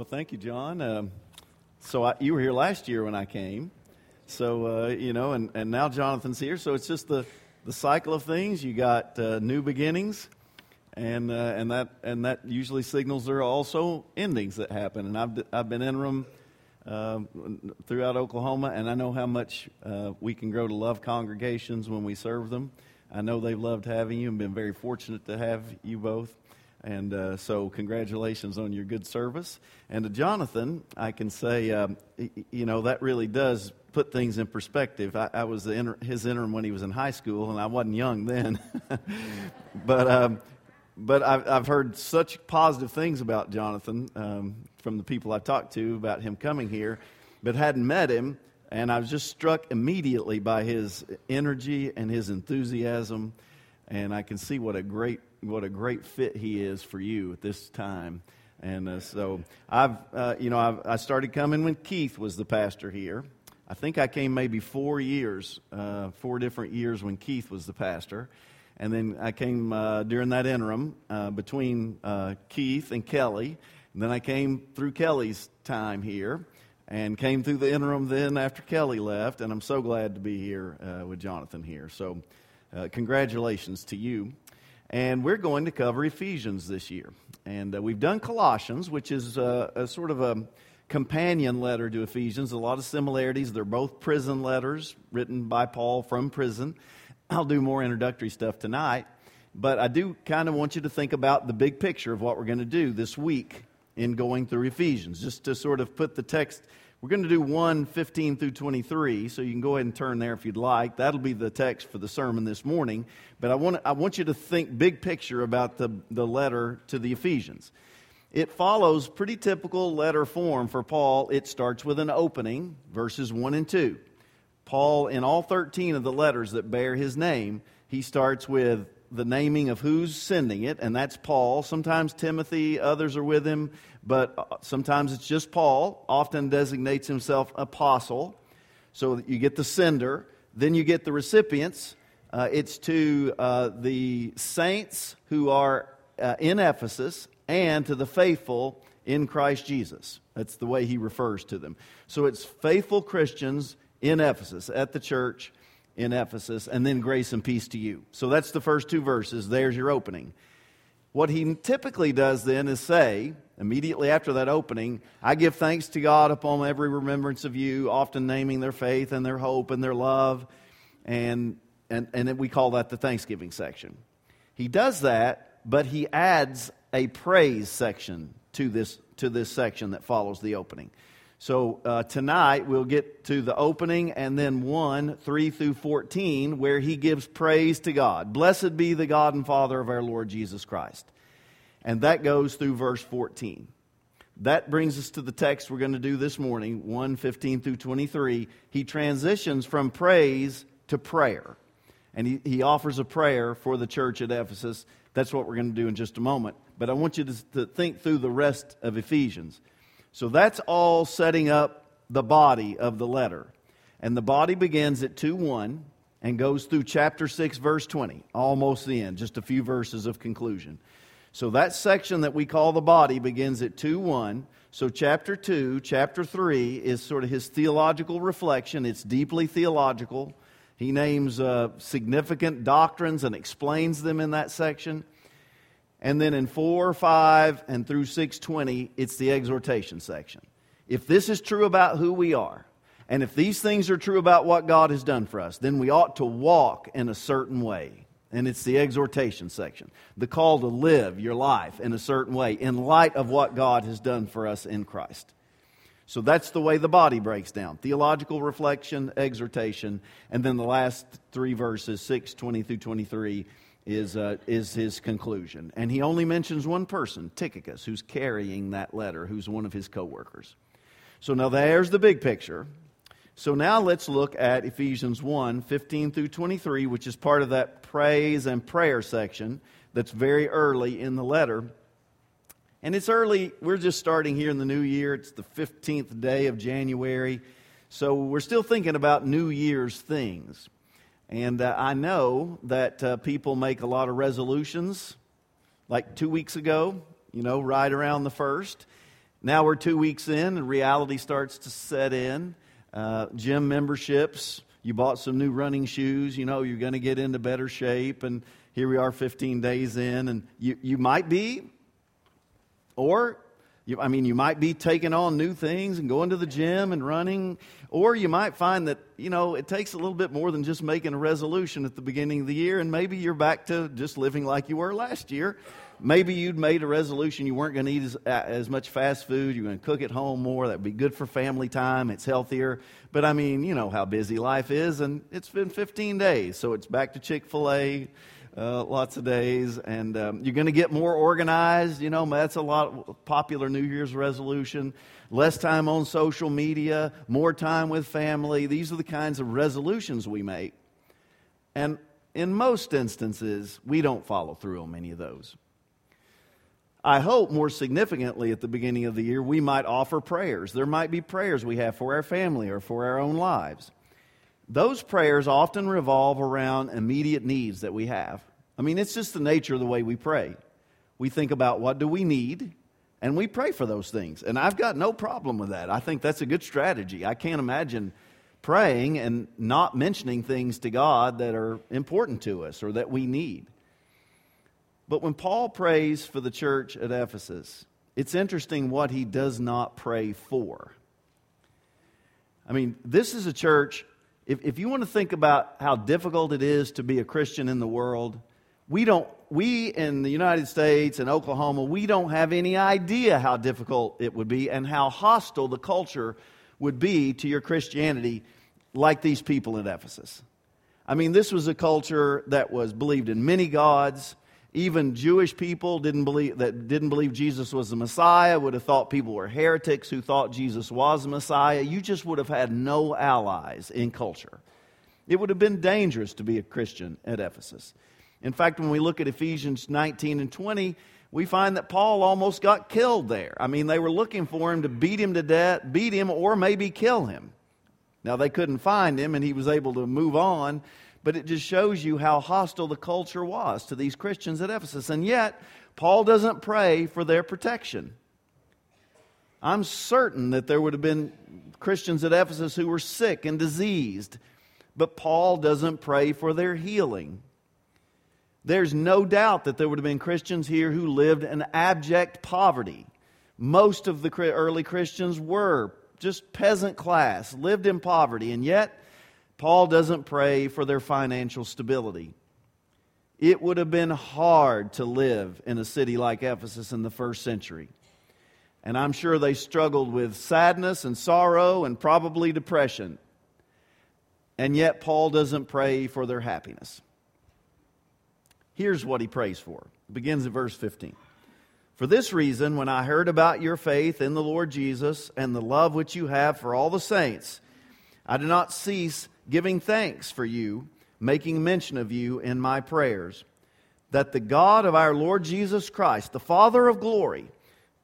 Well, thank you, John. Um, so I, you were here last year when I came. So, uh, you know, and, and now Jonathan's here. So it's just the, the cycle of things. You got uh, new beginnings, and, uh, and, that, and that usually signals there are also endings that happen. And I've, I've been interim uh, throughout Oklahoma, and I know how much uh, we can grow to love congregations when we serve them. I know they've loved having you and been very fortunate to have you both. And uh, so, congratulations on your good service. And to Jonathan, I can say, um, you know, that really does put things in perspective. I, I was inter- his interim when he was in high school, and I wasn't young then. but um, but I've, I've, heard such positive things about Jonathan um, from the people I've talked to about him coming here, but hadn't met him. And I was just struck immediately by his energy and his enthusiasm. And I can see what a great, what a great fit he is for you at this time. And uh, so I've, uh, you know, I've, i started coming when Keith was the pastor here. I think I came maybe four years, uh, four different years when Keith was the pastor. And then I came uh, during that interim uh, between uh, Keith and Kelly. And then I came through Kelly's time here and came through the interim then after Kelly left. And I'm so glad to be here with Jonathan here. So, congratulations to you. And we're going to cover Ephesians this year. And uh, we've done Colossians, which is a sort of a companion letter to Ephesians. A lot of similarities. They're both prison letters written by Paul from prison. I'll do more introductory stuff tonight, but I do kind of want you to think about the big picture of what we're going to do this week in going through Ephesians, just to sort of put the text. We're going to do 1 15 through 23, so you can go ahead and turn there if you'd like. That'll be the text for the sermon this morning. But I want, I want you to think big picture about the, the letter to the Ephesians. It follows pretty typical letter form for Paul. It starts with an opening, verses 1 and 2. Paul, in all 13 of the letters that bear his name, he starts with the naming of who's sending it, and that's Paul. Sometimes Timothy, others are with him, but uh, sometimes it's just Paul. Often designates himself apostle. So you get the sender, then you get the recipients. Uh, it's to uh, the saints who are uh, in Ephesus and to the faithful in Christ Jesus. That's the way he refers to them. So it's faithful Christians in Ephesus, at the church in Ephesus, and then grace and peace to you. So that's the first two verses. There's your opening. What he typically does then is say, immediately after that opening, I give thanks to God upon every remembrance of you, often naming their faith and their hope and their love. And, and, and we call that the Thanksgiving section. He does that, but he adds a praise section to this, to this section that follows the opening. So uh, tonight we'll get to the opening and then 1, 3 through 14, where he gives praise to God. Blessed be the God and Father of our Lord Jesus Christ. And that goes through verse 14. That brings us to the text we're going to do this morning, 1 15 through 23. He transitions from praise to prayer. And he, he offers a prayer for the church at Ephesus. That's what we're going to do in just a moment. But I want you to, to think through the rest of Ephesians. So that's all setting up the body of the letter. And the body begins at 2 1 and goes through chapter 6, verse 20, almost the end, just a few verses of conclusion. So that section that we call the body begins at 2 1. So, chapter 2, chapter 3 is sort of his theological reflection. It's deeply theological. He names uh, significant doctrines and explains them in that section. And then in 4, 5, and through 620, it's the exhortation section. If this is true about who we are, and if these things are true about what God has done for us, then we ought to walk in a certain way. And it's the exhortation section. The call to live your life in a certain way in light of what God has done for us in Christ. So that's the way the body breaks down theological reflection, exhortation, and then the last three verses, 6, 20 through 23, is, uh, is his conclusion. And he only mentions one person, Tychicus, who's carrying that letter, who's one of his co workers. So now there's the big picture. So now let's look at Ephesians 1 15 through 23, which is part of that praise and prayer section that's very early in the letter. And it's early, we're just starting here in the new year. It's the 15th day of January. So we're still thinking about New Year's things. And uh, I know that uh, people make a lot of resolutions, like two weeks ago, you know, right around the first. Now we're two weeks in, and reality starts to set in. Uh, gym memberships, you bought some new running shoes, you know, you're going to get into better shape, and here we are 15 days in, and you, you might be, or you, I mean, you might be taking on new things and going to the gym and running, or you might find that, you know, it takes a little bit more than just making a resolution at the beginning of the year, and maybe you're back to just living like you were last year. Maybe you'd made a resolution you weren't going to eat as, as much fast food, you're going to cook at home more. That would be good for family time, it's healthier. But I mean, you know how busy life is, and it's been 15 days, so it's back to Chick fil A uh, lots of days, and um, you're going to get more organized. You know, that's a lot popular New Year's resolution. Less time on social media, more time with family. These are the kinds of resolutions we make. And in most instances, we don't follow through on many of those. I hope more significantly at the beginning of the year, we might offer prayers. There might be prayers we have for our family or for our own lives those prayers often revolve around immediate needs that we have. I mean, it's just the nature of the way we pray. We think about what do we need, and we pray for those things. And I've got no problem with that. I think that's a good strategy. I can't imagine praying and not mentioning things to God that are important to us or that we need. But when Paul prays for the church at Ephesus, it's interesting what he does not pray for. I mean, this is a church if, if you want to think about how difficult it is to be a Christian in the world, we don't, we in the United States and Oklahoma, we don't have any idea how difficult it would be and how hostile the culture would be to your Christianity like these people in Ephesus. I mean, this was a culture that was believed in many gods. Even Jewish people didn't believe, that didn't believe Jesus was the Messiah would have thought people were heretics who thought Jesus was the Messiah. You just would have had no allies in culture. It would have been dangerous to be a Christian at Ephesus. In fact, when we look at Ephesians 19 and 20, we find that Paul almost got killed there. I mean, they were looking for him to beat him to death, beat him, or maybe kill him. Now, they couldn't find him, and he was able to move on but it just shows you how hostile the culture was to these Christians at Ephesus. And yet, Paul doesn't pray for their protection. I'm certain that there would have been Christians at Ephesus who were sick and diseased, but Paul doesn't pray for their healing. There's no doubt that there would have been Christians here who lived in abject poverty. Most of the early Christians were just peasant class, lived in poverty, and yet Paul doesn't pray for their financial stability. It would have been hard to live in a city like Ephesus in the first century. And I'm sure they struggled with sadness and sorrow and probably depression. And yet, Paul doesn't pray for their happiness. Here's what he prays for. It begins at verse 15. For this reason, when I heard about your faith in the Lord Jesus and the love which you have for all the saints, I do not cease giving thanks for you, making mention of you in my prayers, that the God of our Lord Jesus Christ, the Father of glory,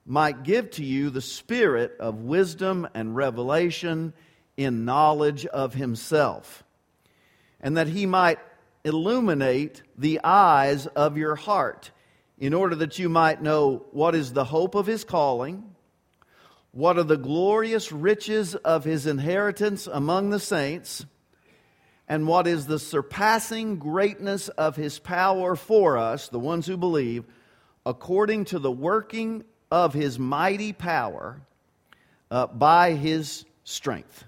might give to you the spirit of wisdom and revelation in knowledge of himself, and that he might illuminate the eyes of your heart, in order that you might know what is the hope of his calling, what are the glorious riches of his inheritance among the saints and what is the surpassing greatness of his power for us, the ones who believe, according to the working of his mighty power uh, by his strength,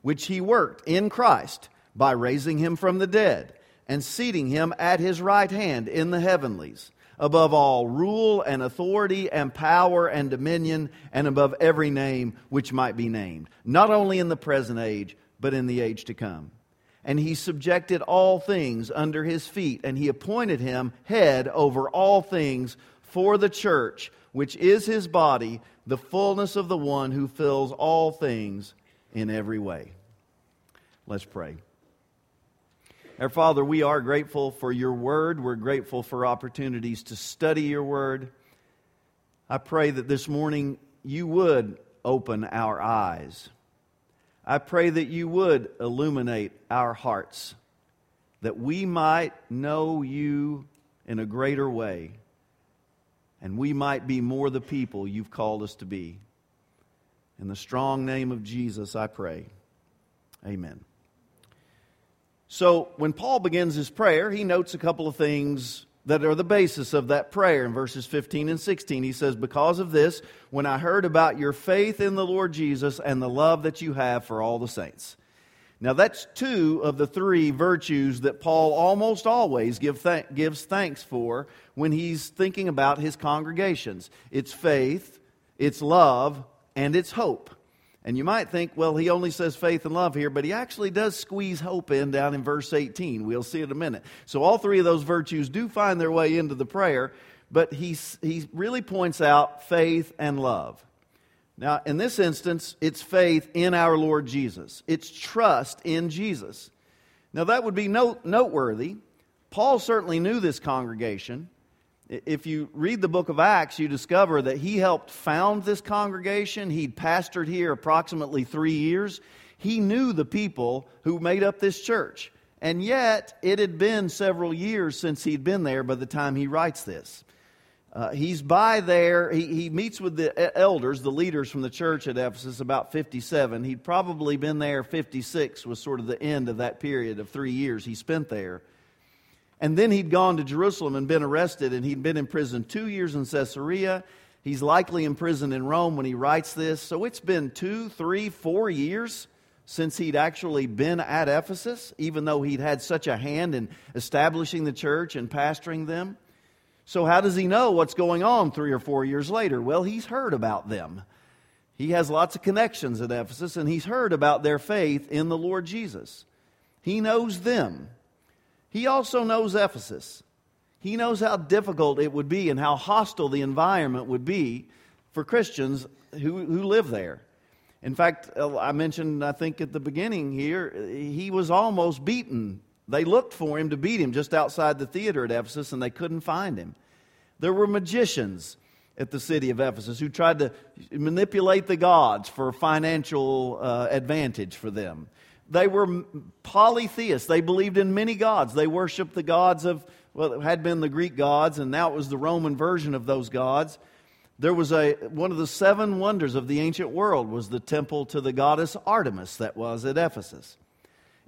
which he worked in Christ by raising him from the dead and seating him at his right hand in the heavenlies, above all rule and authority and power and dominion, and above every name which might be named, not only in the present age, but in the age to come and he subjected all things under his feet, and he appointed him head over all things for the church, which is his body, the fullness of the one who fills all things in every way. Let's pray. Our Father, we are grateful for your word. We're grateful for opportunities to study your word. I pray that this morning you would open our eyes I pray that you would illuminate our hearts, that we might know you in a greater way, and we might be more the people you've called us to be. In the strong name of Jesus, I pray. Amen. So, when Paul begins his prayer, he notes a couple of things that are the basis of that prayer in verses 15 and 16. He says, Because of this, when I heard about your faith in the Lord Jesus and the love that you have for all the saints. Now, that's two of the three virtues that Paul almost always give th- gives thanks for when he's thinking about his congregations it's faith, it's love, and it's hope. And you might think, well, he only says faith and love here, but he actually does squeeze hope in down in verse 18. We'll see in a minute. So all three of those virtues do find their way into the prayer, but he, he really points out faith and love. Now, in this instance, it's faith in our Lord Jesus, it's trust in Jesus. Now, that would be note, noteworthy. Paul certainly knew this congregation. If you read the book of Acts, you discover that he helped found this congregation. He'd pastored here approximately three years. He knew the people who made up this church. And yet, it had been several years since he'd been there by the time he writes this. Uh, he's by there. He, he meets with the elders, the leaders from the church at Ephesus, about 57. He'd probably been there 56, was sort of the end of that period of three years he spent there. And then he'd gone to Jerusalem and been arrested, and he'd been in prison two years in Caesarea. He's likely in prison in Rome when he writes this. So it's been two, three, four years since he'd actually been at Ephesus, even though he'd had such a hand in establishing the church and pastoring them. So, how does he know what's going on three or four years later? Well, he's heard about them. He has lots of connections at Ephesus, and he's heard about their faith in the Lord Jesus. He knows them. He also knows Ephesus. He knows how difficult it would be and how hostile the environment would be for Christians who, who live there. In fact, uh, I mentioned, I think at the beginning here, he was almost beaten. They looked for him to beat him just outside the theater at Ephesus, and they couldn't find him. There were magicians at the city of Ephesus who tried to manipulate the gods for financial uh, advantage for them. They were polytheists. They believed in many gods. They worshiped the gods of, well, it had been the Greek gods, and now it was the Roman version of those gods. There was a, one of the seven wonders of the ancient world was the temple to the goddess Artemis that was at Ephesus.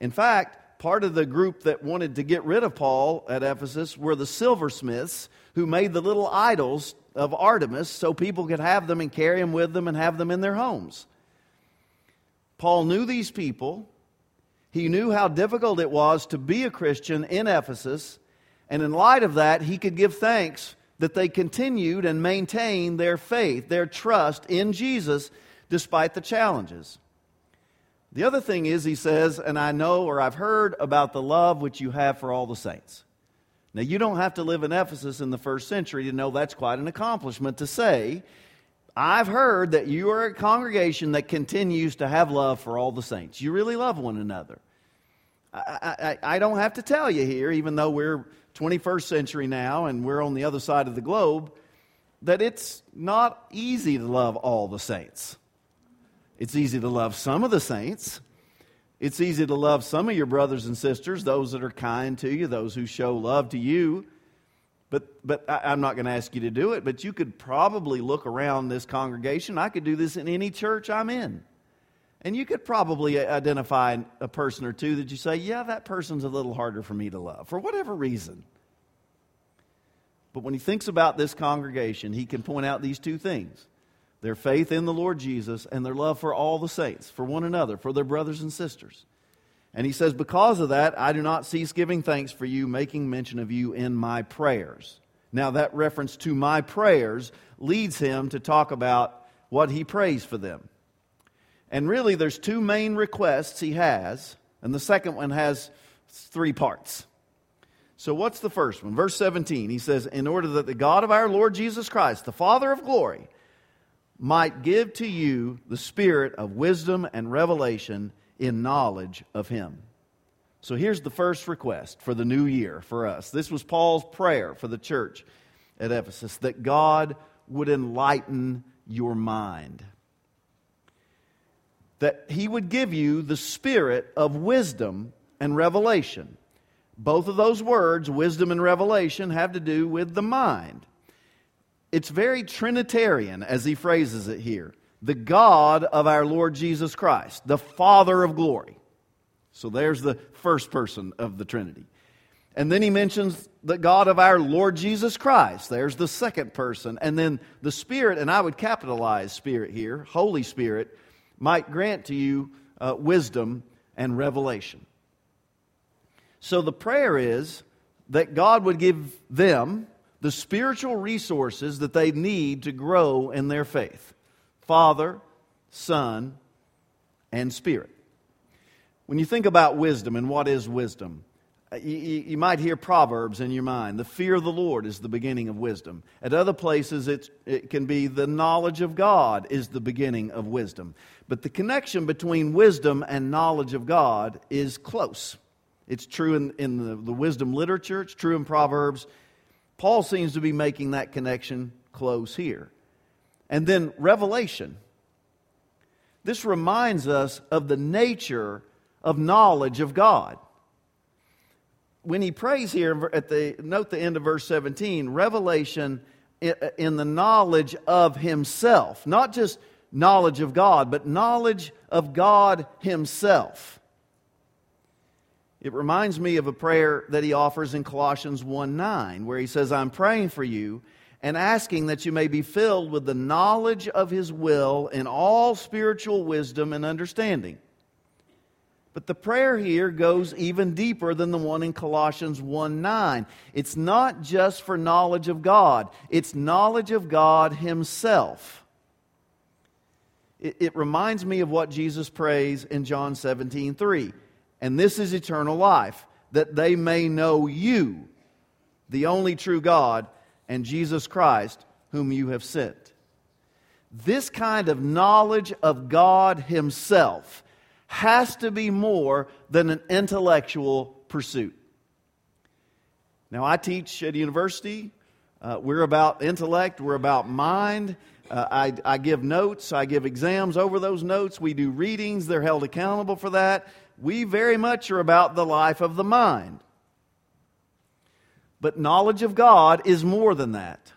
In fact, part of the group that wanted to get rid of Paul at Ephesus were the silversmiths who made the little idols of Artemis so people could have them and carry them with them and have them in their homes. Paul knew these people. He knew how difficult it was to be a Christian in Ephesus, and in light of that, he could give thanks that they continued and maintained their faith, their trust in Jesus, despite the challenges. The other thing is, he says, and I know or I've heard about the love which you have for all the saints. Now, you don't have to live in Ephesus in the first century to know that's quite an accomplishment to say. I've heard that you are a congregation that continues to have love for all the saints. You really love one another. I, I, I, don't have to tell you here, even though we're 21st century now and we're on the other side of the globe, that it's not easy to love all the saints. It's easy to love some of the saints. It's easy to love some of your brothers and sisters, those that are kind to you, those who show love to you. But, but I, I'm not going to ask you to do it, but you could probably look around this congregation. I could do this in any church I'm in. And you could probably uh, identify a person or two that you say, yeah, that person's a little harder for me to love, for whatever reason. But when he thinks about this congregation, he can point out these two things their faith in the Lord Jesus and their love for all the saints, for one another, for their brothers and sisters. And he says, Because of that, I do not cease giving thanks for you, making mention of you in my prayers. Now, that reference to my prayers leads him to talk about what he prays for them. And really, there's two main requests he has, and the second one has three parts. So, what's the first one? Verse 17, he says, In order that the God of our Lord Jesus Christ, the Father of glory, might give to you the spirit of wisdom and revelation in knowledge of him. So here's the first request for the new year for us. This was Paul's prayer for the church at Ephesus that God would enlighten your mind. That he would give you the spirit of wisdom and revelation. Both of those words, wisdom and revelation, have to do with the mind. it's very Trinitarian as he phrases it here. The God of our Lord Jesus Christ, the Father of glory. So there's the first person of the Trinity. And then he mentions the God of our Lord Jesus Christ. There's the second person. And then the Spirit, and I would capitalize Spirit here, Holy Spirit, might grant to you uh, wisdom and revelation. So the prayer is that God would give them the spiritual resources that they need to grow in their faith Father, Son, and Spirit. When you think about wisdom and what is wisdom, Uh, you, you, might hear proverbs in your mind. The fear of the Lord is the beginning of wisdom. At other places, it can be the knowledge of God is the beginning of wisdom. But the connection between wisdom and knowledge of God is close. It's true in, in the, the wisdom literature, it's true in Proverbs. Paul seems to be making that connection close here. And then Revelation. This reminds us of the nature of knowledge of God. When he prays here at the note the end of verse 17, revelation uh, in the knowledge of himself, not just knowledge of God, but knowledge of God himself. It reminds me of a prayer that he offers in Colossians 1 9, where he says, I'm praying for you and asking that you may be filled with the knowledge of his will in all spiritual wisdom and understanding but the prayer here goes even deeper than the one in Colossians 1 9. It's not just for knowledge of God, it's knowledge of God Himself. It, it reminds me of what Jesus prays in John 17 3. And this is eternal life, that they may know you, the only true God, and Jesus Christ, whom you have sent. This kind of knowledge of God Himself has to be more than an intellectual pursuit. Now, I teach at a university. Uh, we're about intellect, we're about mind. Uh, I, I give notes, I give exams over those notes. We do readings, they're held accountable for that. We very much are about the life of the mind. But knowledge of God is more than that.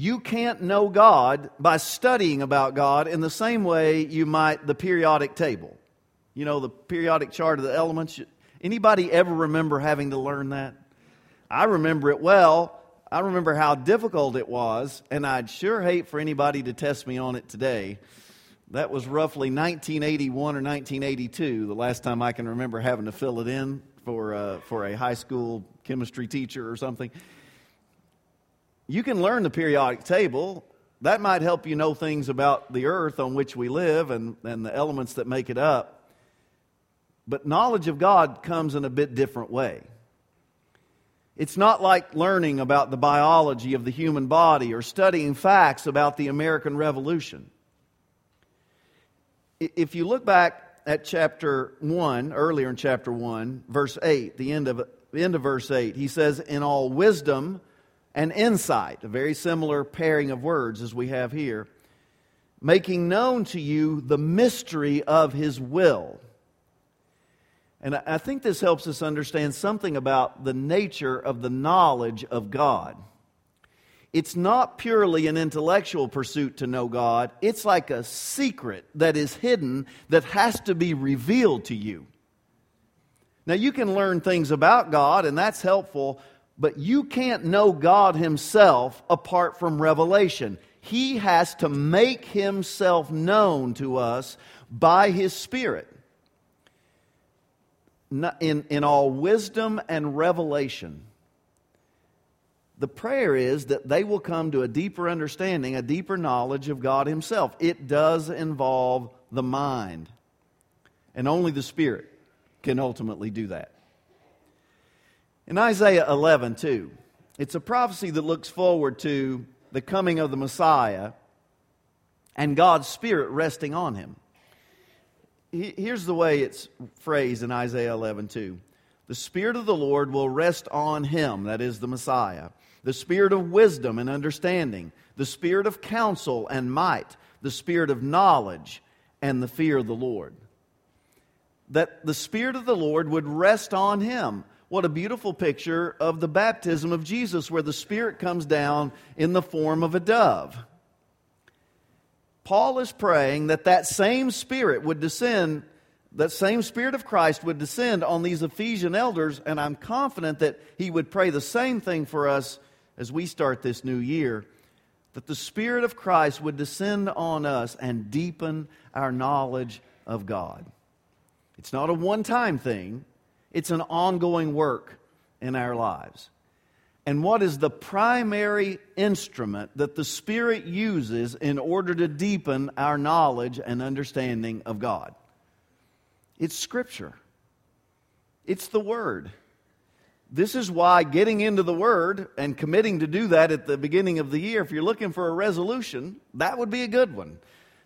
You can't know God by studying about God in the same way you might the periodic table. You know, the periodic chart of the elements. Anybody ever remember having to learn that? I remember it well. I remember how difficult it was, and I'd sure hate for anybody to test me on it today. That was roughly 1981 or 1982, the last time I can remember having to fill it in for, uh, for a high school chemistry teacher or something you can learn the periodic table. That might help you know things about the earth on which we live and, and the elements that make it up. But knowledge of God comes in a bit different way. It's not like learning about the biology of the human body or studying facts about the American Revolution. If you look back at chapter 1, earlier in chapter 1, verse 8, the end of, the end of verse 8, he says, In all wisdom and insight, a very similar pairing of words as we have here, making known to you the mystery of his will. And I think this helps us understand something about the nature of the knowledge of God. It's not purely an intellectual pursuit to know God, it's like a secret that is hidden that has to be revealed to you. Now, you can learn things about God, and that's helpful, but you can't know God Himself apart from revelation. He has to make Himself known to us by His Spirit. In, in all wisdom and revelation. The prayer is that they will come to a deeper understanding, a deeper knowledge of God Himself. It does involve the mind. And only the Spirit can ultimately do that. In Isaiah 11, too, it's a prophecy that looks forward to the coming of the Messiah and God's Spirit resting on him. Here's the way it's phrased in Isaiah 11, 2. The Spirit of the Lord will rest on him, that is the Messiah, the Spirit of wisdom and understanding, the Spirit of counsel and might, the Spirit of knowledge and the fear of the Lord. That the Spirit of the Lord would rest on him What a beautiful picture of the baptism of Jesus, where the Spirit comes down in the form of a dove. Paul is praying that that same Spirit would descend, that same Spirit of Christ would descend on these Ephesian elders, and I'm confident that he would pray the same thing for us as we start this new year that the Spirit of Christ would descend on us and deepen our knowledge of God. It's not a one time thing, it's an ongoing work in our lives. And what is the primary instrument that the Spirit uses in order to deepen our knowledge and understanding of God? It's Scripture, it's the Word. This is why getting into the Word and committing to do that at the beginning of the year, if you're looking for a resolution, that would be a good one.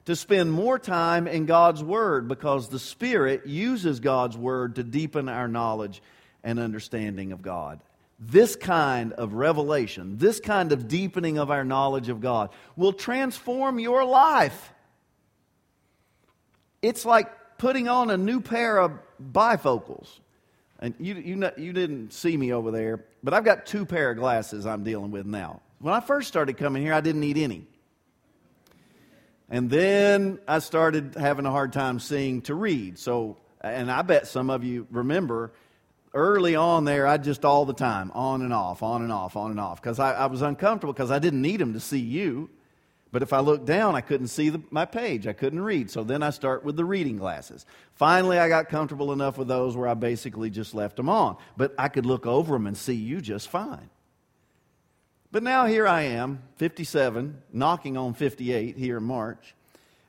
To spend more time in God's Word because the Spirit uses God's Word to deepen our knowledge and understanding of God. This kind of revelation, this kind of deepening of our knowledge of God will transform your life. It's like putting on a new pair of bifocals and you, you, you didn't see me over there, but I've got two pair of glasses I'm dealing with now. When I first started coming here, I didn't need any. And then I started having a hard time seeing to read. So, and I bet some of you remember early on there, I just all the time, on and off, on and off, on and off, because I, I was uncomfortable because I didn't need them to see you. But if I looked down, I couldn't see the, my page. I couldn't read. So then I start with the reading glasses. Finally, I got comfortable enough with those where I basically just left them on. But I could look over them and see you just fine. But now here I am, 57, knocking on 58 here in March.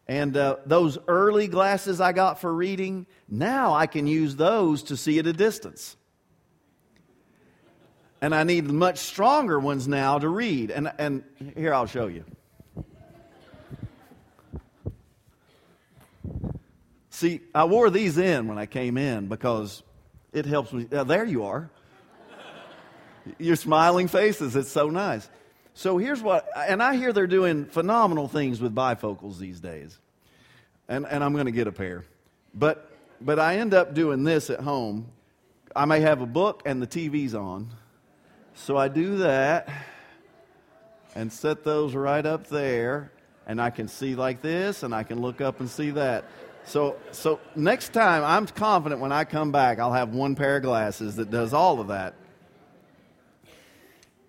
And uh, those early glasses I got for reading, now I can use those to see at a distance. And I need much stronger ones now to read. And, and here I'll show you. See, I wore these in when I came in because it helps me. Uh, there you are. Your smiling faces. It's so nice. So here's what, and I hear they're doing phenomenal things with bifocals these days. And, and I'm going to get a pair. But, but I end up doing this at home. I may have a book and the TV's on. So I do that and set those right up there. And I can see like this, and I can look up and see that. So, so next time, I'm confident when I come back, I'll have one pair of glasses that does all of that.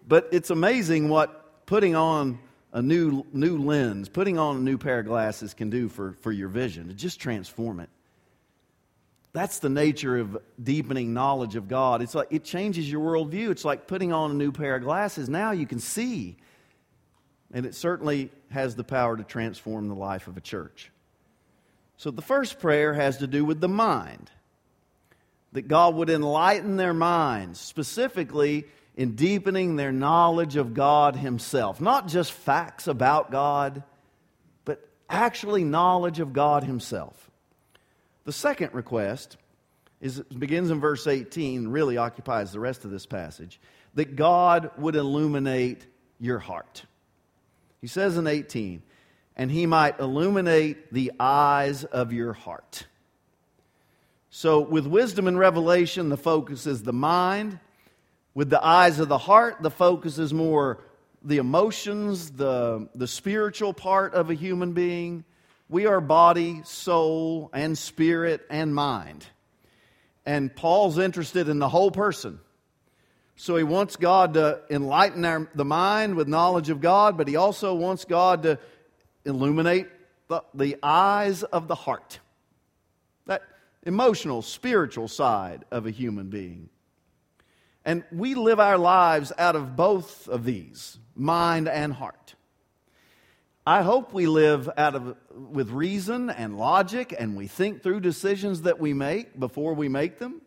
But it's amazing what putting on a new, new lens, putting on a new pair of glasses can do for, for your vision. To just transform it. That's the nature of deepening knowledge of God. It's like it changes your worldview. It's like putting on a new pair of glasses. Now you can see. And it certainly has the power to transform the life of a church. So the first prayer has to do with the mind. That God would enlighten their minds, specifically in deepening their knowledge of God Himself. Not just facts about God, but actually knowledge of God Himself. The second request is, begins in verse 18, really occupies the rest of this passage, that God would illuminate your heart. He says in 18, and he might illuminate the eyes of your heart. So, with wisdom and revelation, the focus is the mind. With the eyes of the heart, the focus is more the emotions, the, the spiritual part of a human being. We are body, soul, and spirit and mind. And Paul's interested in the whole person. So he wants God to enlighten our, the mind with knowledge of God, but he also wants God to illuminate the, the eyes of the heart, that emotional, spiritual side of a human being. And we live our lives out of both of these, mind and heart. I hope we live out of with reason and logic and we think through decisions that we make before we make them.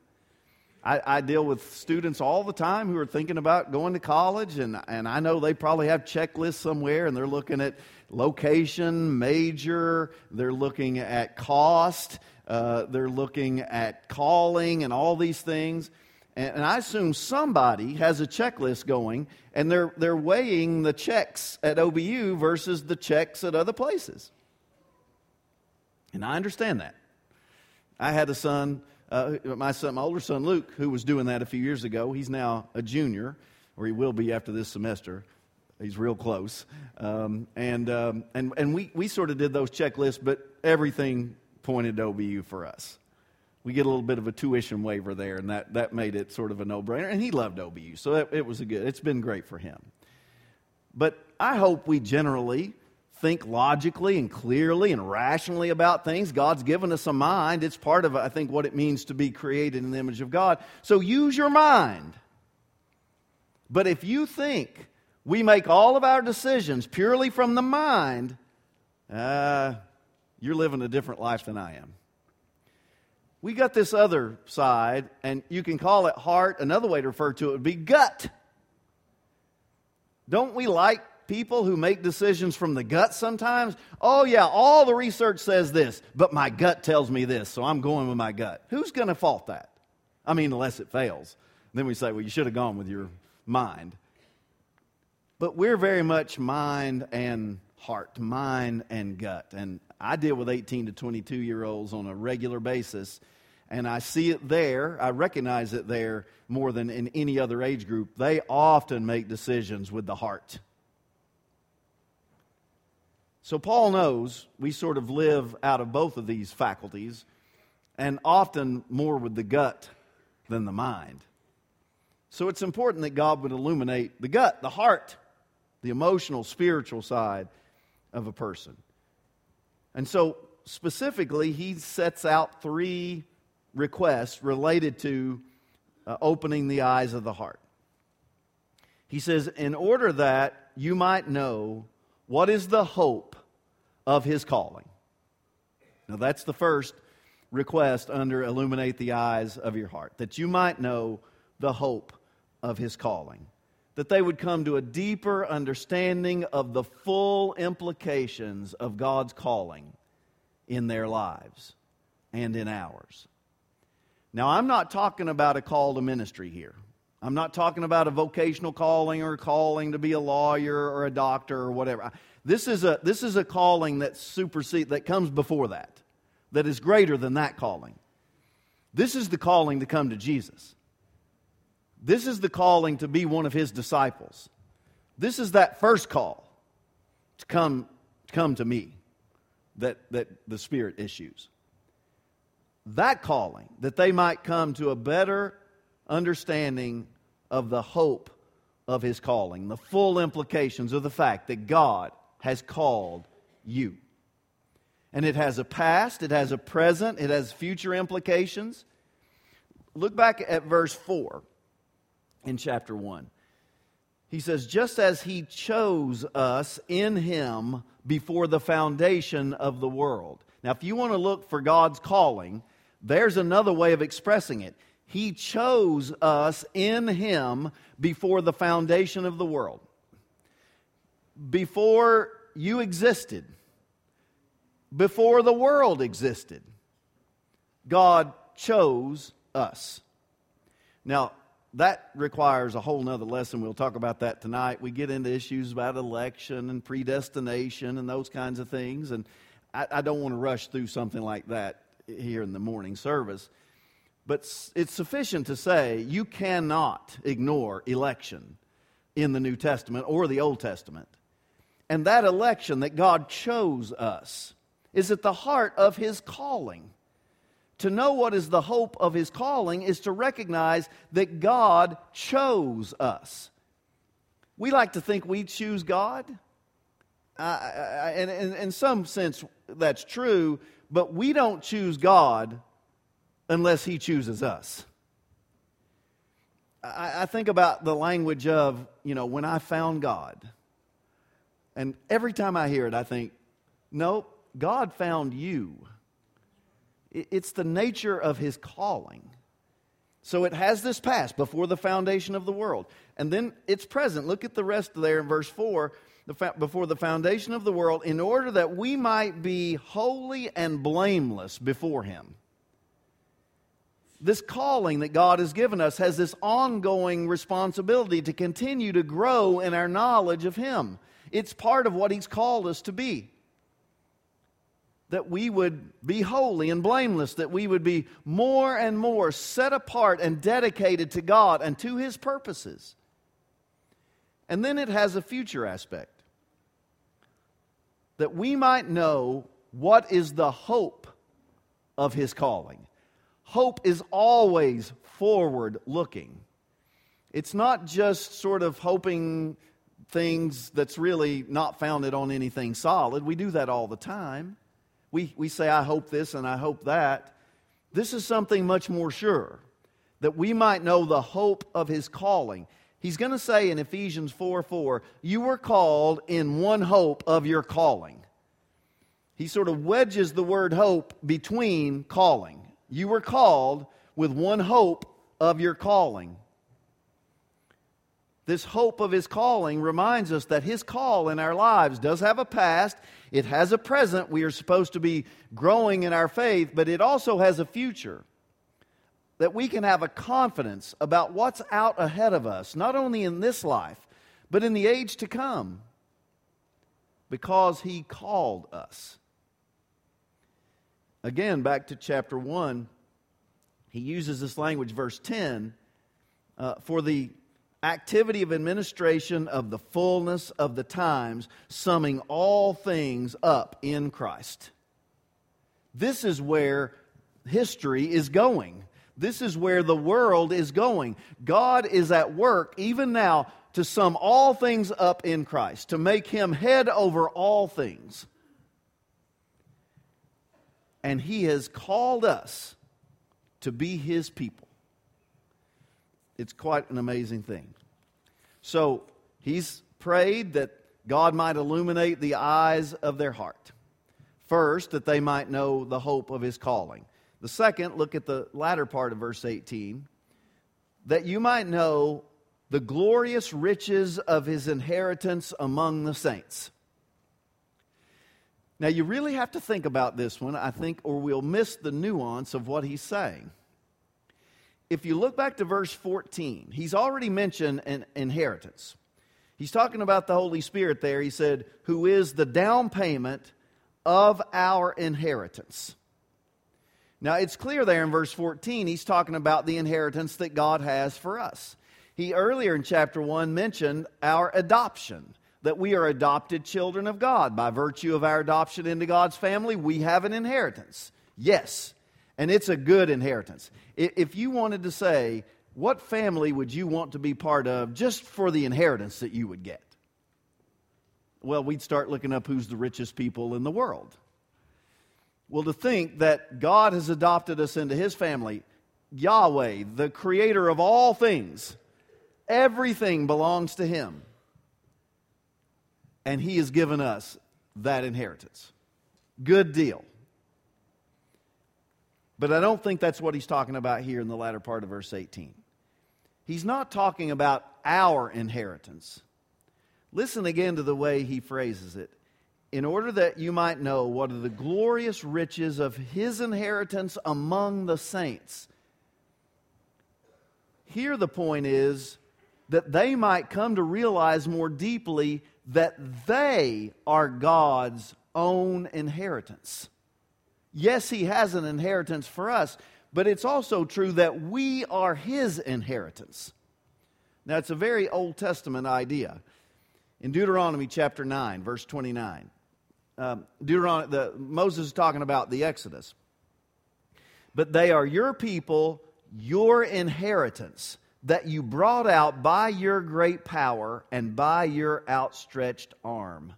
I, I, deal with students all the time who are thinking about going to college, and, and I know they probably have checklists somewhere and they're looking at location, major, they're looking at cost, uh, they're looking at calling, and all these things. And, I assume somebody has a checklist going, and they're, they're weighing the checks at OBU versus the checks at other places. And I understand that. I had a son uh, my son, my older son Luke, who was doing that a few years ago, he's now a junior, or he will be after this semester. He's real close. Um, and, um, and, and we, we sort of did those checklists, but everything pointed to OBU for us. We get a little bit of a tuition waiver there, and that, that made it sort of a no brainer. And he loved OBU, so it, it was a good, it's been great for him. But I hope we generally think logically and clearly and rationally about things. God's given us a mind. It's part of, I think, what it means to be created in the image of God. So use your mind. But if you think we make all of our decisions purely from the mind, uh, you're living a different life than I am. We got this other side, and you can call it heart. Another way to refer to it would be gut. Don't we like people who make decisions from the gut sometimes? Oh, yeah, all the research says this, but my gut tells me this, so I'm going with my gut. Who's going to fault that? I mean, unless it fails. Then we say, well, you should have gone with your mind. But we're very much mind and heart, mind and gut. And I deal with 18 to 22 year olds on a regular basis, and I see it there. I recognize it there more than in any other age group. They often make decisions with the heart. So Paul knows we sort of live out of both of these faculties, and often more with the gut than the mind. So it's important that God would illuminate the gut, the heart the emotional, spiritual side of a person. And so, specifically, he sets out three requests related to uh, opening the eyes of the heart. He says, In order that you might know what is the hope of his calling. Now, that's the first request under illuminate the eyes of your heart, that you might know the hope of his calling that they would come to a deeper understanding of the full implications of God's calling in their lives and in ours. Now, I'm not talking about a call to ministry here. I'm not talking about a vocational calling or calling to be a lawyer or a doctor or whatever. This is a, this is a calling that supersedes, that comes before that, that is greater than that calling. This is the calling to come to Jesus. This is the calling to be one of his disciples. This is that first call to come, to come to me that, that the Spirit issues. That calling, that they might come to a better understanding of the hope of his calling, the full implications of the fact that God has called you. And it has a past, it has a present, it has future implications. Look back at verse 4 in chapter 1. He says, just as he chose us in him before the foundation of the world. Now, if you want to look for God's calling, there's another way of expressing it. He chose us in him before the foundation of the world. Before you existed, before the world existed, God chose us. Now, that requires a whole nother lesson. We'll talk about that tonight. We get into issues about election and predestination and those kinds of things. And I, I don't want to rush through something like that here in the morning service. But it's sufficient to say you cannot ignore election in the New Testament or the Old Testament. And that election that God chose us is at the heart of his calling. To know what is the hope of his calling is to recognize that God chose us. We like to think we choose God. Uh, and in some sense, that's true, but we don't choose God unless he chooses us. I, I think about the language of, you know, when I found God. And every time I hear it, I think, nope, God found you. It's the nature of his calling. So it has this past before the foundation of the world. And then it's present. Look at the rest there in verse 4 the fa- before the foundation of the world, in order that we might be holy and blameless before him. This calling that God has given us has this ongoing responsibility to continue to grow in our knowledge of him. It's part of what he's called us to be. That we would be holy and blameless, that we would be more and more set apart and dedicated to God and to His purposes. And then it has a future aspect that we might know what is the hope of His calling. Hope is always forward looking. It's not just sort of hoping things that's really not founded on anything solid. We do that all the time. We, we say, I hope this and I hope that. This is something much more sure that we might know the hope of his calling. He's going to say in Ephesians 4 4, you were called in one hope of your calling. He sort of wedges the word hope between calling. You were called with one hope of your calling. This hope of his calling reminds us that his call in our lives does have a past, it has a present. We are supposed to be growing in our faith, but it also has a future. That we can have a confidence about what's out ahead of us, not only in this life, but in the age to come, because he called us. Again, back to chapter 1, he uses this language, verse 10, uh, for the activity of administration of the fullness of the times, summing all things up in Christ. This is where history is going. This is where the world is going. God is at work even now to sum all things up in Christ, to make him head over all things. And he has called us to be his people. It's quite an amazing thing. So he's prayed that God might illuminate the eyes of their heart. First, that they might know the hope of his calling. The second, look at the latter part of verse 18, that you might know the glorious riches of his inheritance among the saints. Now, you really have to think about this one, I think, or we'll miss the nuance of what he's saying if you look back to verse 14, he's already mentioned an inheritance. He's talking about the Holy Spirit there. He said, who is the down payment of our inheritance. Now, it's clear there in verse 14, he's talking about the inheritance that God has for us. He earlier in chapter 1 mentioned our adoption, that we are adopted children of God. By virtue of our adoption into God's family, we have an inheritance. Yes, and it's a good inheritance. If you wanted to say, what family would you want to be part of just for the inheritance that you would get? Well, we'd start looking up who's the richest people in the world. Well, to think that God has adopted us into his family, Yahweh, the creator of all things, everything belongs to him. And he has given us that inheritance. Good deal. But I don't think that's what he's talking about here in the latter part of verse 18. He's not talking about our inheritance. Listen again to the way he phrases it. In order that you might know what are the glorious riches of his inheritance among the saints. Here, the point is that they might come to realize more deeply that they are God's own inheritance. Yes, He has an inheritance for us, but it's also true that we are His inheritance. Now, it's a very Old Testament idea. In Deuteronomy chapter 9, verse 29, um, the, Moses is talking about the Exodus. But they are your people, your inheritance, that you brought out by your great power and by your outstretched arm.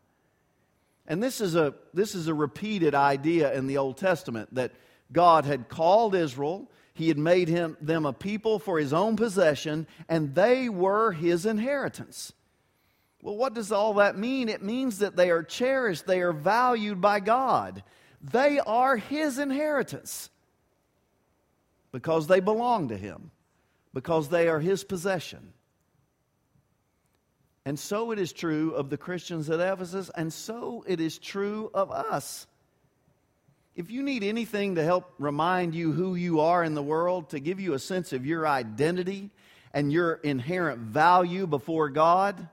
And this is a, this is a repeated idea in the Old Testament that God had called Israel, He had made him, them a people for His own possession, and they were His inheritance. Well, what does all that mean? It means that they are cherished, they are valued by God. They are His inheritance because they belong to Him, because they are His possession. And so it is true of the Christians at Ephesus, and so it is true of us. If you need anything to help remind you who you are in the world, to give you a sense of your identity and your inherent value before God,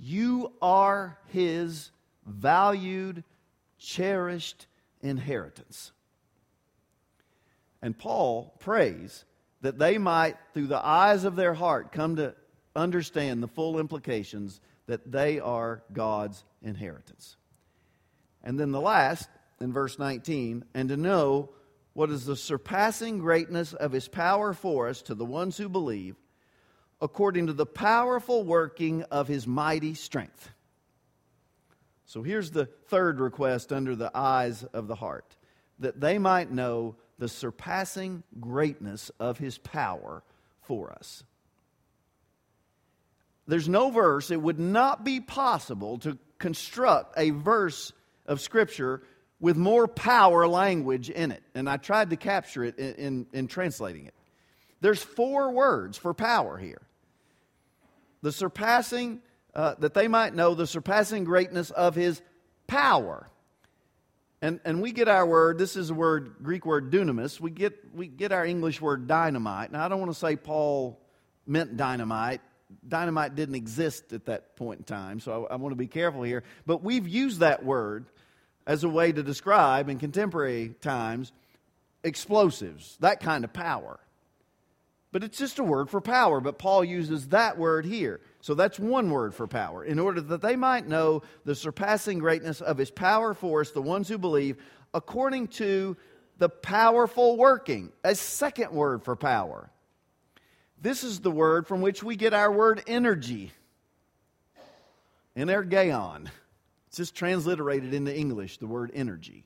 you are His valued, cherished inheritance. And Paul prays that they might, through the eyes of their heart, come to understand the full implications that they are God's inheritance. And then the last, in verse 19, and to know what is the surpassing greatness of his power for us to the ones who believe, according to the powerful working of his mighty strength. So here's the third request under the eyes of the heart that they might know the surpassing greatness of his power for us. There's no verse, it would not be possible to construct a verse of Scripture with more power language in it. And I tried to capture it in, in, in translating it. There's four words for power here the surpassing, uh, that they might know the surpassing greatness of his power. And, and we get our word, this is a word, Greek word dunamis. We get, we get our English word dynamite. Now, I don't want to say Paul meant dynamite. Dynamite didn't exist at that point in time, so I, I want to be careful here. But we've used that word as a way to describe in contemporary times explosives, that kind of power. But it's just a word for power, but Paul uses that word here. So that's one word for power, in order that they might know the surpassing greatness of his power for us, the ones who believe, according to the powerful working. A second word for power. This is the word from which we get our word energy. Energeon. It's just transliterated into English, the word energy.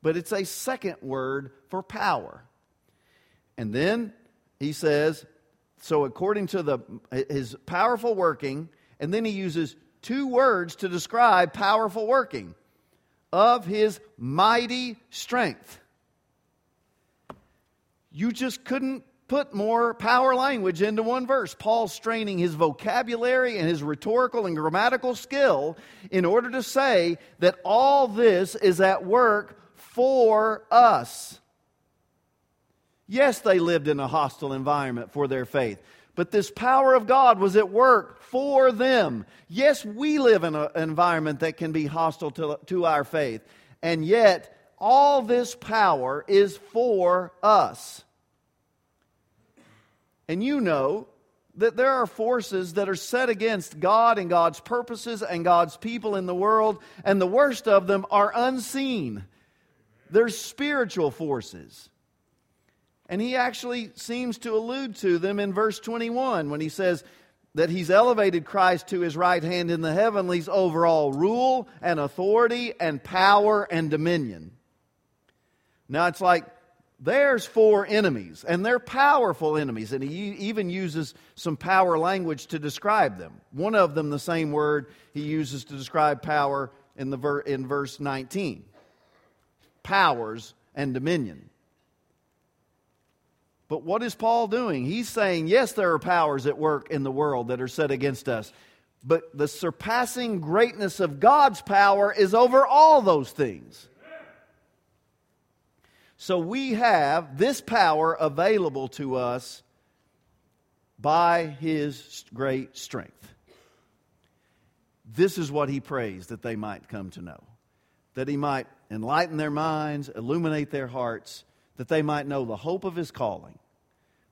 But it's a second word for power. And then he says, so, according to the, his powerful working, and then he uses two words to describe powerful working of his mighty strength. You just couldn't put more power language into one verse. Paul's straining his vocabulary and his rhetorical and grammatical skill in order to say that all this is at work for us. Yes, they lived in a hostile environment for their faith, but this power of God was at work for them. Yes, we live in an environment that can be hostile to, to our faith, and yet all this power is for us. And you know that there are forces that are set against God and God's purposes and God's people in the world, and the worst of them are unseen. They're spiritual forces. And he actually seems to allude to them in verse 21 when he says that he's elevated Christ to his right hand in the heavenlies over all rule and authority and power and dominion. Now it's like there's four enemies, and they're powerful enemies, and he even uses some power language to describe them. One of them, the same word he uses to describe power in, the ver- in verse 19 powers and dominion. But what is Paul doing? He's saying, yes, there are powers at work in the world that are set against us, but the surpassing greatness of God's power is over all those things. So we have this power available to us by his great strength. This is what he prays that they might come to know, that he might enlighten their minds, illuminate their hearts, that they might know the hope of his calling,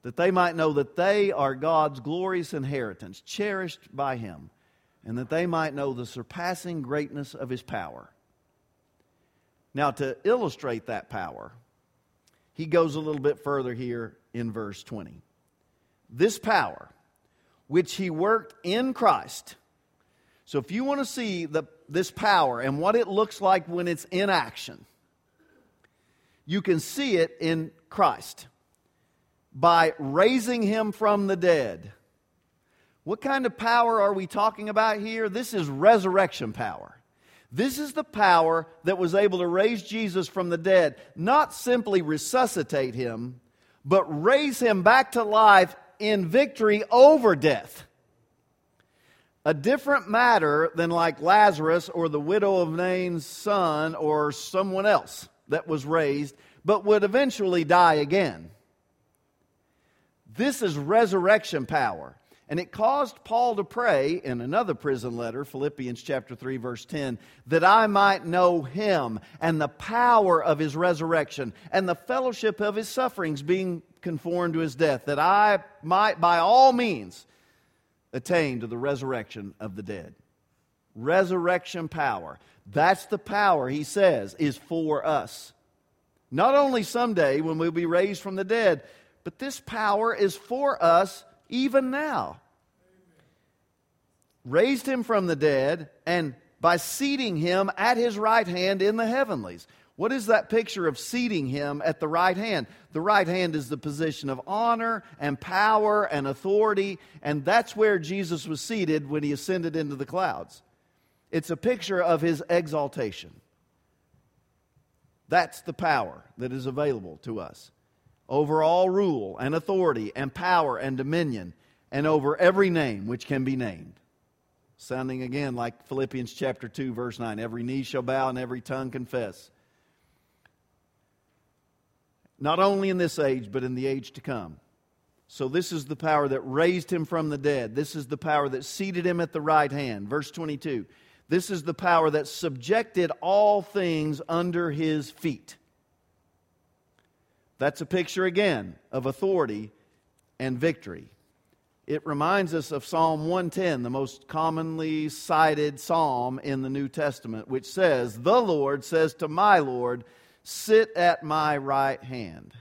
that they might know that they are God's glorious inheritance, cherished by him, and that they might know the surpassing greatness of his power. Now, to illustrate that power, he goes a little bit further here in verse 20. This power, which he worked in Christ. So, if you want to see the, this power and what it looks like when it's in action, you can see it in Christ by raising him from the dead. What kind of power are we talking about here? This is resurrection power. This is the power that was able to raise Jesus from the dead, not simply resuscitate him, but raise him back to life in victory over death. A different matter than like Lazarus or the widow of Nain's son or someone else that was raised, but would eventually die again. This is resurrection power. And it caused Paul to pray in another prison letter, Philippians chapter 3 verse 10, that I might know him and the power of his resurrection and the fellowship of his sufferings being conformed to his death, that I might by all means attain to the resurrection of the dead. Resurrection power. That's the power, he says, is for us. Not only someday when we'll be raised from the dead, but this power is for us even now. Raised him from the dead, and by seating him at his right hand in the heavenlies. What is that picture of seating him at the right hand? The right hand is the position of honor and power and authority, and that's where Jesus was seated when he ascended into the clouds. It's a picture of his exaltation. That's the power that is available to us over all rule and authority and power and dominion, and over every name which can be named. Sounding again like Philippians chapter 2, verse 9 every knee shall bow and every tongue confess. Not only in this age, but in the age to come. So, this is the power that raised him from the dead. This is the power that seated him at the right hand. Verse 22. This is the power that subjected all things under his feet. That's a picture again of authority and victory. It reminds us of Psalm 110, the most commonly cited psalm in the New Testament, which says, The Lord says to my Lord, Sit at my right hand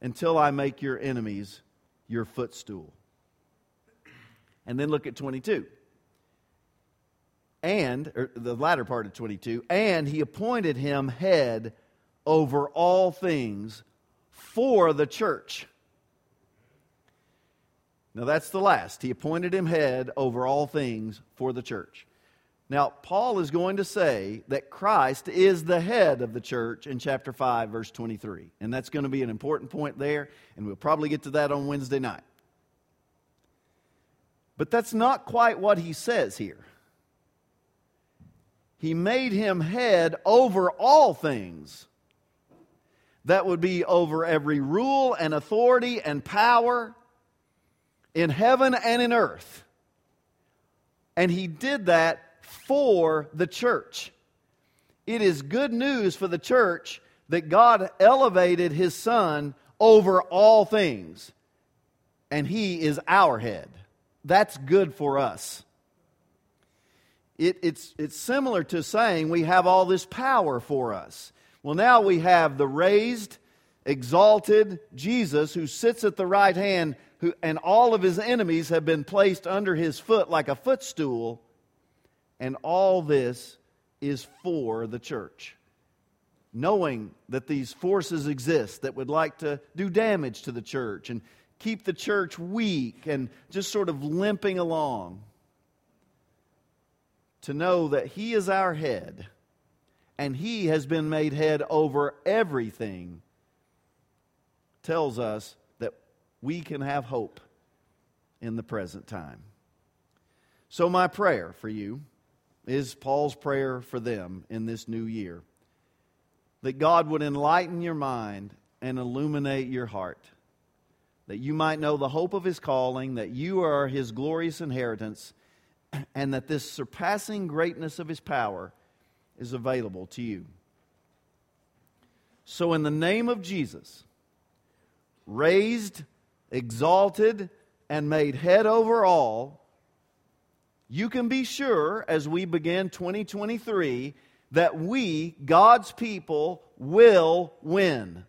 until I make your enemies your footstool. And then look at 22 and the latter part of 22 and he appointed him head over all things for the church. Now that's the last. He appointed him head over all things for the church. Now, Paul is going to say that Christ is the head of the church in chapter 5, verse 23. And that's going to be an important point there, and we'll probably get to that on Wednesday night. But that's not quite what he says here. He made him head over all things that would be over every rule and authority and power in heaven and in earth. And he did that for the church. It is good news for the church that God elevated his son over all things, and he is our head. That's good for us. It, it's, it's similar to saying we have all this power for us. Well, now we have the raised, exalted Jesus who sits at the right hand, who, and all of his enemies have been placed under his foot like a footstool. And all this is for the church. Knowing that these forces exist that would like to do damage to the church and keep the church weak and just sort of limping along. To know that He is our head and he has been made head over everything, tells us that we can have hope in the present time. So, my prayer for you is Paul's prayer for them in this new year that God would enlighten your mind and illuminate your heart, that you might know the hope of his calling, that you are his glorious inheritance, and that this surpassing greatness of his power is available to you. So, in the name of Jesus, raised, exalted, and made head over all, you can be sure as we begin 2023 that we, God's people, will win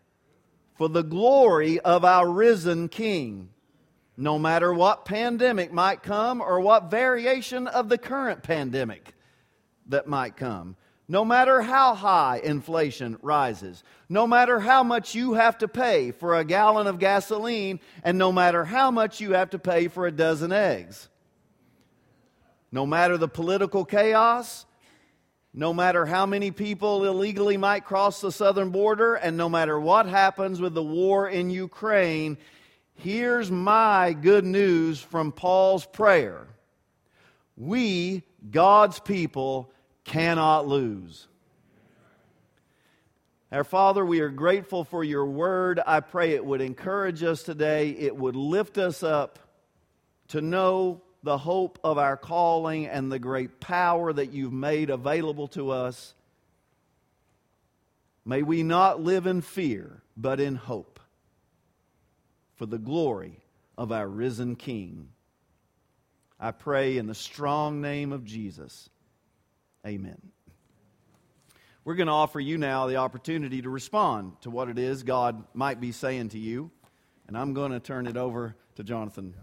for the glory of our risen King. No matter what pandemic might come or what variation of the current pandemic that might come. No matter how high inflation rises, no matter how much you have to pay for a gallon of gasoline, and no matter how much you have to pay for a dozen eggs. No matter the political chaos, no matter how many people illegally might cross the southern border, and no matter what happens with the war in Ukraine, here's my good news from Paul's prayer. We, God's people, cannot lose. Our Father, we are grateful for your word. I pray it would encourage us today, it would lift us up to know the hope of our calling and the great power that you've made available to us. May we not live in fear, but in hope for the glory of our risen King. I pray in the strong name of Jesus. Amen. We're going to offer you now the opportunity to respond to what it is God might be saying to you. And I'm going to turn it over to Jonathan